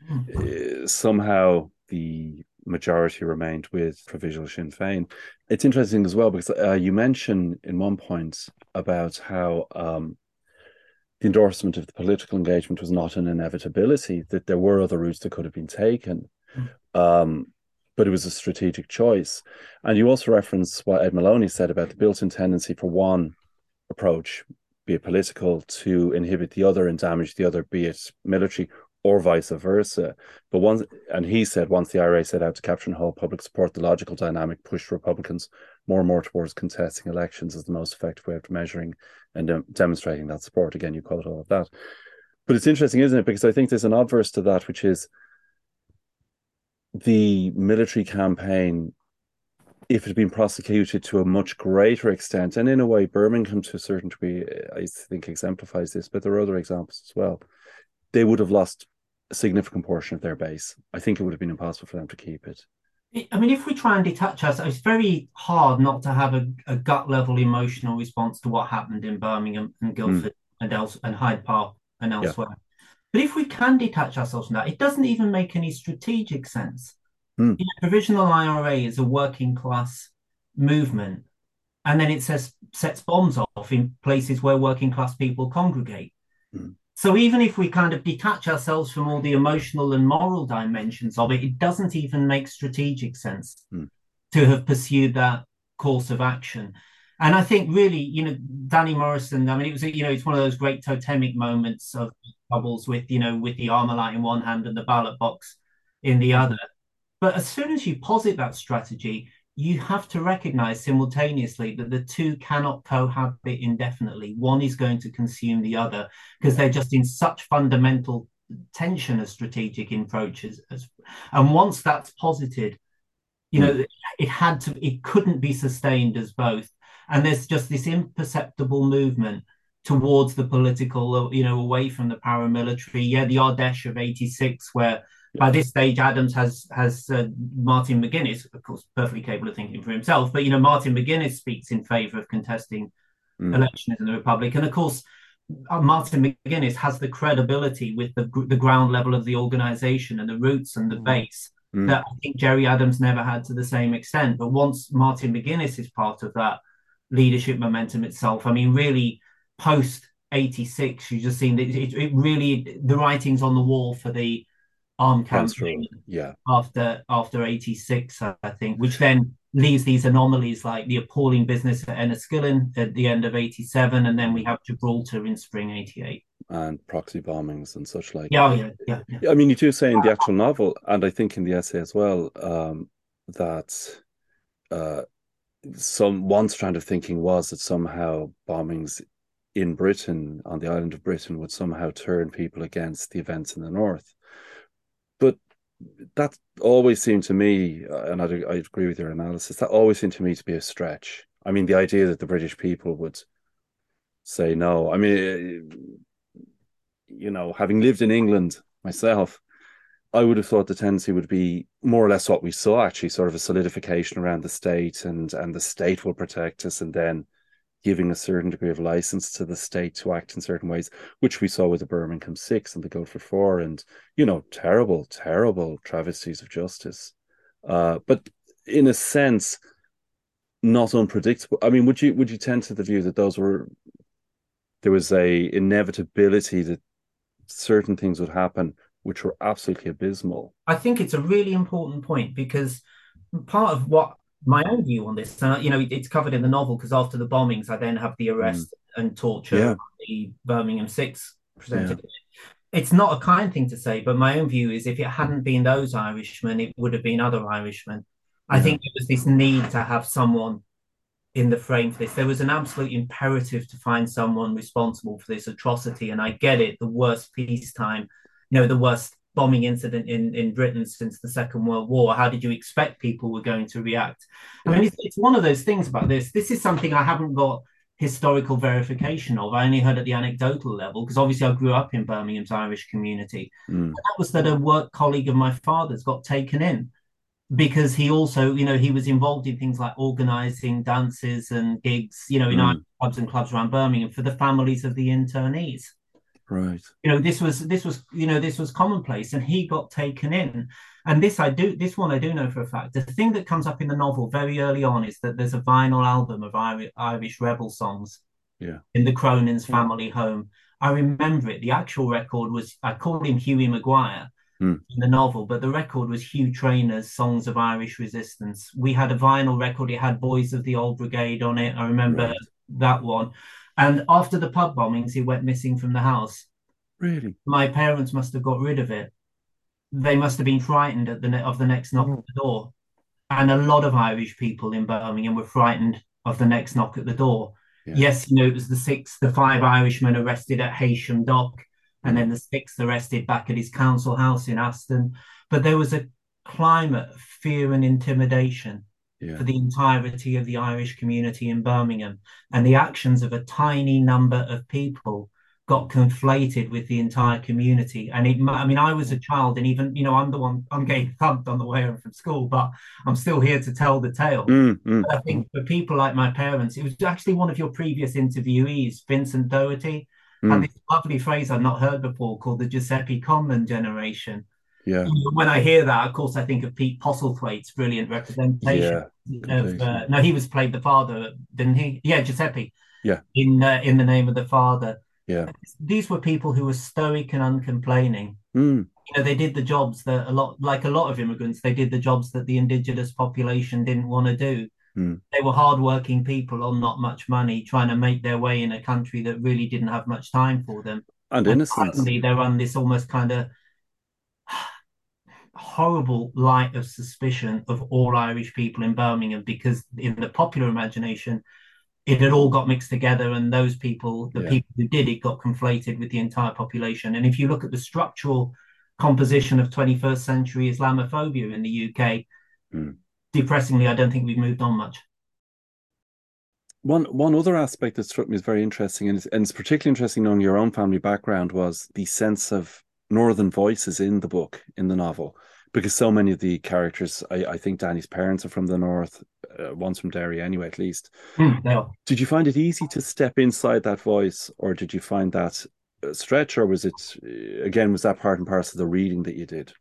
uh, somehow the majority remained with Provisional Sinn Féin. It's interesting as well because uh, you mentioned in one point about how um, the endorsement of the political engagement was not an inevitability, that there were other routes that could have been taken. Mm. Um, but it was a strategic choice. And you also reference what Ed Moloney said about the built in tendency for one approach, be it political, to inhibit the other and damage the other, be it military or vice versa. But once, and he said, once the IRA set out to capture and hold public support, the logical dynamic pushed Republicans more and more towards contesting elections as the most effective way of measuring and um, demonstrating that support. Again, you quote all of that. But it's interesting, isn't it? Because I think there's an obverse to that, which is the military campaign, if it had been prosecuted to a much greater extent, and in a way, Birmingham to a certain degree, I think exemplifies this, but there are other examples as well they would have lost a significant portion of their base. I think it would have been impossible for them to keep it. I mean, if we try and detach ourselves, it's very hard not to have a, a gut level emotional response to what happened in Birmingham and Guildford mm. and, else, and Hyde Park and elsewhere. Yeah. But if we can detach ourselves from that, it doesn't even make any strategic sense. Mm. You know, provisional IRA is a working class movement, and then it says sets bombs off in places where working class people congregate. Mm. So even if we kind of detach ourselves from all the emotional and moral dimensions of it, it doesn't even make strategic sense mm. to have pursued that course of action. And I think really, you know, Danny Morrison, I mean, it was, you know, it's one of those great totemic moments of bubbles with, you know, with the Armalite in one hand and the ballot box in the other. But as soon as you posit that strategy, you have to recognize simultaneously that the two cannot cohabit indefinitely. One is going to consume the other because they're just in such fundamental tension as strategic approaches. As, and once that's posited, you know, mm. it had to, it couldn't be sustained as both. And there's just this imperceptible movement towards the political, you know, away from the paramilitary. Yeah, the Ard Fheis of 86, where by this stage, Adams has has uh, Martin McGuinness, of course, perfectly capable of thinking for himself. But you know, Martin McGuinness speaks in favour of contesting mm. elections in the Republic, and of course, uh, Martin McGuinness has the credibility with the the ground level of the organisation and the roots and the mm. base mm. that I think Gerry Adams never had to the same extent. But once Martin McGuinness is part of that leadership momentum itself, I mean, really post 86 you just seen that it, it, really the writings on the wall for the armed campaign yeah. after after 86, I think, which then leaves these anomalies like the appalling business at Enniskillen at the end of 87, and then we have Gibraltar in spring 88. and proxy bombings and such like. Yeah, oh, yeah, yeah, yeah. I mean, you do say in the actual novel, and I think in the essay as well, um, that uh, some one strand of thinking was that somehow bombings in Britain, on the island of Britain, would somehow turn people against the events in the north. That always seemed to me, uh, and I, I agree with your analysis, that always seemed to me to be a stretch. I mean, the idea that the British people would say no. I mean, you know, having lived in England myself, I would have thought the tendency would be more or less what we saw, actually, sort of a solidification around the state, and and the state will protect us, and then giving a certain degree of license to the state to act in certain ways, which we saw with the Birmingham Six and the Guildford Four, and you know, terrible, terrible travesties of justice. Uh, but in a sense, not unpredictable. I mean, would you would you tend to the view that those were there was a inevitability that certain things would happen which were absolutely abysmal. I think it's a really important point because part of what my own view on this, uh, you know, it's covered in the novel because after the bombings, I then have the arrest mm. and torture yeah. the Birmingham Six presented. Yeah. It's not a kind thing to say, but my own view is if it hadn't been those Irishmen, it would have been other Irishmen. Yeah. I think it was this need to have someone in the frame for this. There was an absolute imperative to find someone responsible for this atrocity. And I get it, the worst peacetime, you know, the worst bombing incident in, in Britain since the Second World War. How did you expect people were going to react? I mean, it's, it's one of those things about this. This is something I haven't got historical verification of. I only heard at the anecdotal level because obviously I grew up in Birmingham's Irish community. Mm. that was that a work colleague of my father's got taken in because he also, you know, he was involved in things like organizing dances and gigs, you know, in mm. pubs and clubs around Birmingham for the families of the internees. Right. You know, this was this was you know this was commonplace, and he got taken in. And this I do this one I do know for a fact. The thing that comes up in the novel very early on is that there's a vinyl album of Irish, Irish rebel songs. Yeah. In the Cronin's family home. I remember it. The actual record was I called him Hughie Maguire mm. in the novel, but the record was Hugh Trainor's Songs of Irish Resistance. We had a vinyl record, it had Boys of the Old Brigade on it. I remember right. that one. And after the pub bombings, he went missing from the house. Really? My parents must have got rid of it. They must have been frightened at the ne- of the next knock mm. at the door. And a lot of Irish people in Birmingham were frightened of the next knock at the door. Yeah. Yes, you know, it was the six, the five Irishmen arrested at Heysham Dock and then the sixth arrested back at his council house in Aston. But there was a climate of fear and intimidation yeah. for the entirety of the Irish community in Birmingham. And the actions of a tiny number of people got conflated with the entire community. And it, I mean, I was a child, and even, you know, I'm the one, I'm getting <laughs> thumped on the way home from school, but I'm still here to tell the tale. Mm, mm, I think for people like my parents, it was actually one of your previous interviewees, Vincent Doherty, mm. and this lovely phrase I've not heard before called the Giuseppe Conlon generation. Yeah. When I hear that, of course, I think of Pete Postlethwaite's brilliant representation yeah, of. Uh, no, he was played the father, didn't he? Yeah, Giuseppe. Yeah. In uh, in the name of the father. Yeah. These were people who were stoic and uncomplaining. Mm. You know, they did the jobs that a lot, like a lot of immigrants, they did the jobs that the indigenous population didn't want to do. Mm. They were hardworking people on not much money, trying to make their way in a country that really didn't have much time for them. And, and innocence. Suddenly, they're on this almost kind of horrible light of suspicion of all Irish people in Birmingham because, in the popular imagination, it had all got mixed together, and those people, the yeah. people who did it, got conflated with the entire population. And if you look at the structural composition of 21st century Islamophobia in the UK, mm depressingly, I don't think we've moved on much. One one other aspect that struck me as very interesting, and it's, and it's particularly interesting knowing your own family background, was the sense of northern voices in the book, in the novel, because so many of the characters, I, I think Danny's parents are from the north, uh, one's from Derry anyway, at least. Mm, did you find it easy to step inside that voice, or did you find that stretch, or was it again was that part and parcel of the reading that you did?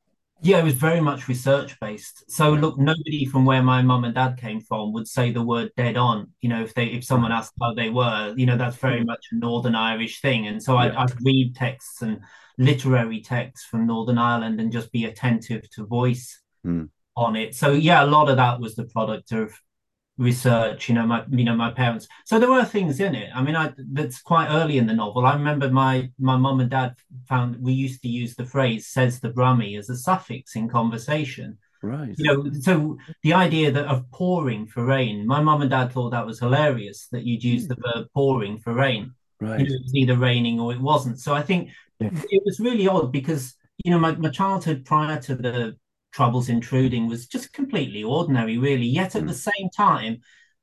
Yeah, it was very much research based. So look, nobody from where my mum and dad came from would say the word dead on. You know, if they if someone asked how they were, you know, that's very mm. much a Northern Irish thing. And so yeah. I, I'd read texts and literary texts from Northern Ireland and just be attentive to voice mm. on it. So yeah, a lot of that was the product of research. You know, my you know my parents. So there were things in it. I mean, I that's quite early in the novel. I remember my my mum and dad found we used to use the phrase "says the Brummie" as a suffix in conversation. Right. You know, so the idea that of pouring for rain, my mum and dad thought that was hilarious that you'd use hmm. the verb pouring for rain. Right. You know, it was either raining or it wasn't. So I think Yeah. it was really odd because you know my, my childhood prior to the troubles intruding was just completely ordinary, really. Yet at Mm. the same time,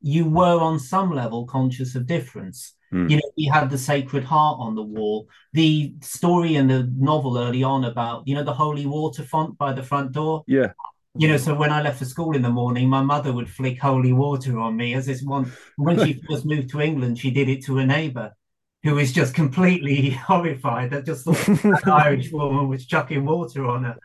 you were on some level conscious of difference. Mm. You know, we had the Sacred Heart on the wall. The story in the novel early on about, you know, the holy water font by the front door. Yeah. You know, so when I left for school in the morning, my mother would flick holy water on me as this one. When she <laughs> first moved to England, she did it to a neighbour who was just completely <laughs> horrified that just thought an Irish woman was chucking water on her.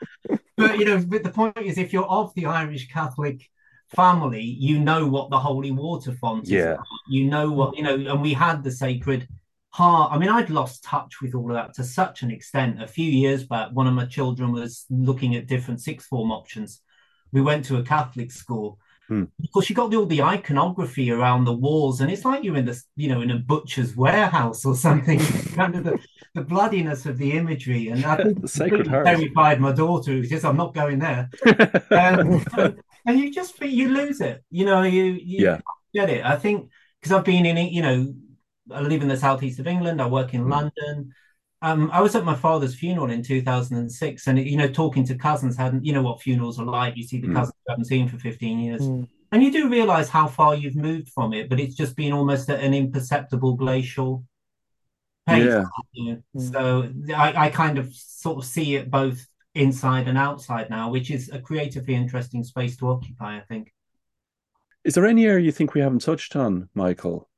But you know, but the point is, if you're of the Irish Catholic family, you know what the holy water font is. Yeah. about. You know what you know, and we had the Sacred Heart. I mean, I'd lost touch with all of that to such an extent. A few years back, one of my children was looking at different sixth form options. We went to a Catholic school. Hmm. Of course, you got the, all the iconography around the walls, and it's like you're in this, you know, in a butcher's warehouse or something. <laughs> kind of the, the bloodiness of the imagery, and I think <laughs> The Sacred completely Heart. terrified my daughter, who says, "I'm not going there." <laughs> Um, and you just you lose it, you know. You, you Yeah. get it. I think because I've been in it, you know, I live in the southeast of England. I work in Mm. London. Um, I was at my father's funeral in 2006, and you know, talking to cousins, hadn't you know what funerals are like? You see the Mm. cousins you haven't seen for 15 years, Mm. and you do realize how far you've moved from it, but it's just been almost an imperceptible glacial pace. Yeah. you. Mm. So I, I kind of sort of see it both inside and outside now, which is a creatively interesting space to occupy, I think. Is there any area you think we haven't touched on, Michael?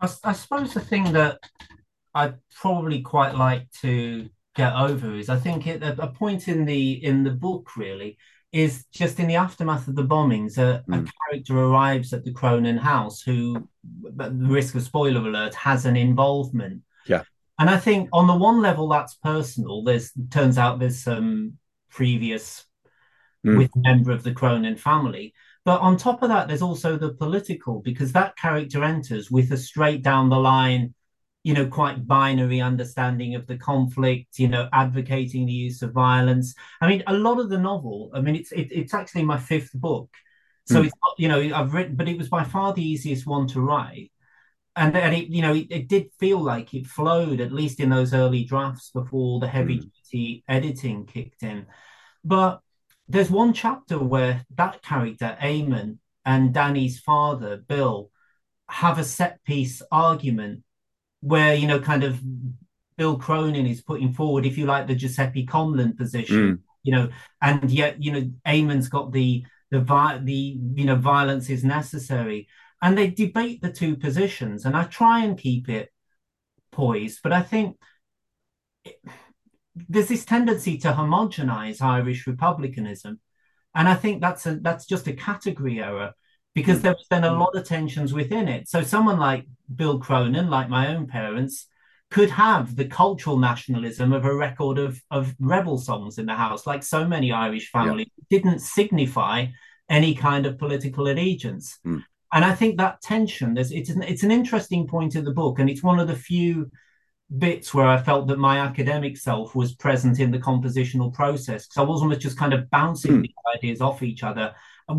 I, I suppose the thing that I'd probably quite like to get over is I think it, a, a point in the in the book really is just in the aftermath of the bombings, a, a Mm. character arrives at the Cronin house who, at the risk of spoiler alert, has an involvement. Yeah. And I think on the one level that's personal. There's turns out there's some previous Mm. with a member of the Cronin family. But on top of that, there's also the political, because that character enters with a straight down the line, you know, quite binary understanding of the conflict, you know, advocating the use of violence. I mean, a lot of the novel, I mean, it's it, it's actually my fifth book. So Hmm. it's not, you know, I've written, but it was by far the easiest one to write. And, and it, you know, it, it did feel like it flowed, at least in those early drafts before the heavy hmm. duty editing kicked in. But there's one chapter where that character, Eamon, and Danny's father, Bill, have a set piece argument where, you know, kind of Bill Cronin is putting forward, if you like, the Giuseppe Conlon position, hmm. you know, and yet, you know, Eamon's got the the the you know violence is necessary, and they debate the two positions, and I try and keep it poised, but I think it- there's this tendency to homogenize Irish republicanism, and I think that's a that's just a category error because Mm. there was then a lot of tensions within it. So someone like Bill Cronin, like my own parents, could have the cultural nationalism of a record of of rebel songs in the house, like so many Irish families didn't signify any kind of political allegiance. Mm. And I think that tension, there's it's an, it's an interesting point in the book, and it's one of the few bits where I felt that my academic self was present in the compositional process because I wasn't just kind of bouncing Hmm. the ideas off each other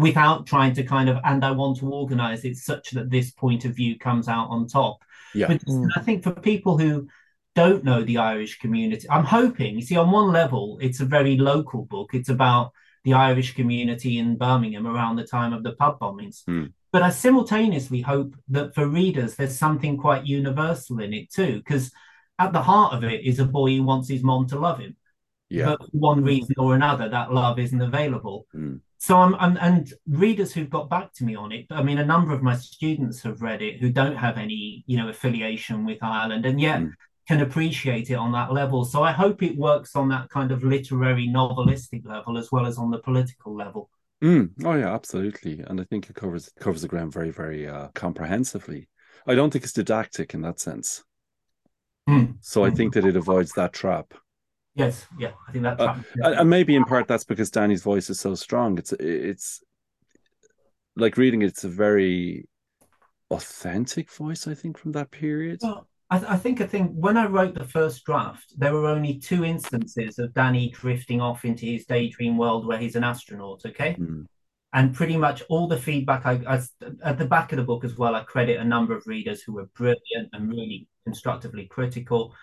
without trying to kind of and I want to organize it such that this point of view comes out on top. Yeah. But Mm. I think for people who don't know the Irish community, I'm hoping, you see, on one level, it's a very local book. It's about the Irish community in Birmingham around the time of the pub bombings. Hmm. But I simultaneously hope that for readers, there's something quite universal in it too, because at the heart of it is a boy who wants his mom to love him, Yeah. but for one reason or another, that love isn't available. Mm. So I'm, I'm, and readers who've got back to me on it. I mean, a number of my students have read it who don't have any, you know, affiliation with Ireland, and yet Mm. can appreciate it on that level. So I hope it works on that kind of literary, novelistic level as well as on the political level. Mm. Oh yeah, absolutely. And I think it covers covers the ground very, very uh, comprehensively. I don't think it's didactic in that sense. Mm. So I think that it avoids that trap. Yes, yeah, I think that's Uh, And, and maybe in part that's because Danny's voice is so strong. It's it's like reading it, it's a very authentic voice, I think, from that period. Well, I, th- I think I think when I wrote the first draft, there were only two instances of Danny drifting off into his daydream world where he's an astronaut. Okay. Mm. And pretty much all the feedback I, I, at the back of the book as well, I credit a number of readers who were brilliant and really constructively critical.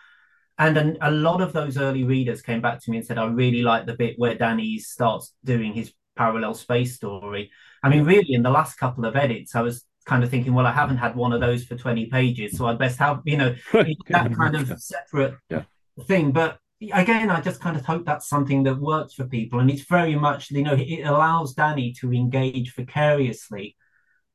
And an, a lot of those early readers came back to me and said, I really like the bit where Danny starts doing his parallel space story. I mean, really, in the last couple of edits, I was kind of thinking, well, I haven't had one of those for 20 pages, so I'd best have, you know, <laughs> that kind of separate yeah. thing. But again, I just kind of hope that's something that works for people. And it's very much, you know, it allows Danny to engage vicariously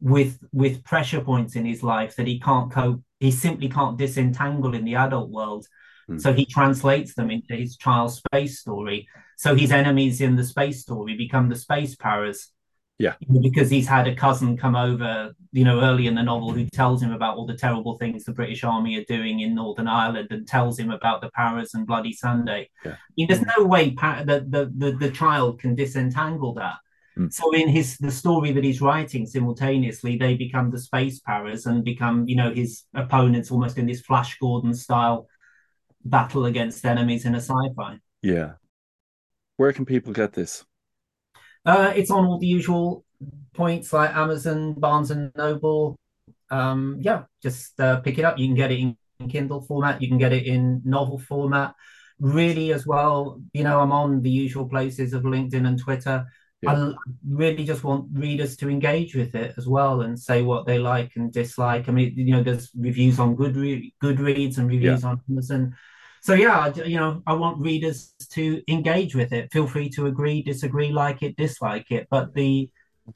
with with pressure points in his life that he can't cope, he simply can't disentangle in the adult world. Mm. So he translates them into his child space story. So his enemies in the space story become the space paras yeah. Because he's had a cousin come over, you know, early in the novel who tells him about all the terrible things the British Army are doing in Northern Ireland and tells him about the Paras and Bloody Sunday. Yeah. I mean, there's no way pa- that the, the, the child can disentangle that. Mm. So in his the story that he's writing simultaneously, they become the space paras and become, you know, his opponents almost in this Flash Gordon style battle against enemies in a sci-fi. Yeah. Where can people get this? Uh, it's on all the usual points like Amazon, Barnes and Noble. Um, yeah, just uh, pick it up. You can get it in Kindle format. You can get it in novel format. Really, as well, you know, I'm on the usual places of LinkedIn and Twitter. Yeah. I really just want readers to engage with it as well and say what they like and dislike. I mean, you know, there's reviews on Goodre- Goodreads and reviews yeah. on Amazon so yeah, you know, I want readers to engage with it. Feel free to agree, disagree, like it, dislike it, but the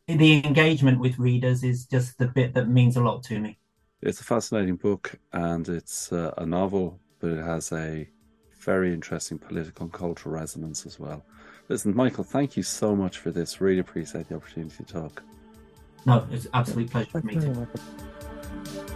the engagement with readers is just the bit that means a lot to me. It's a fascinating book, and it's uh, a novel, but it has a very interesting political and cultural resonance as well. Listen, Michael, thank you so much for this. Really appreciate the opportunity to talk. No, it's absolute pleasure for me.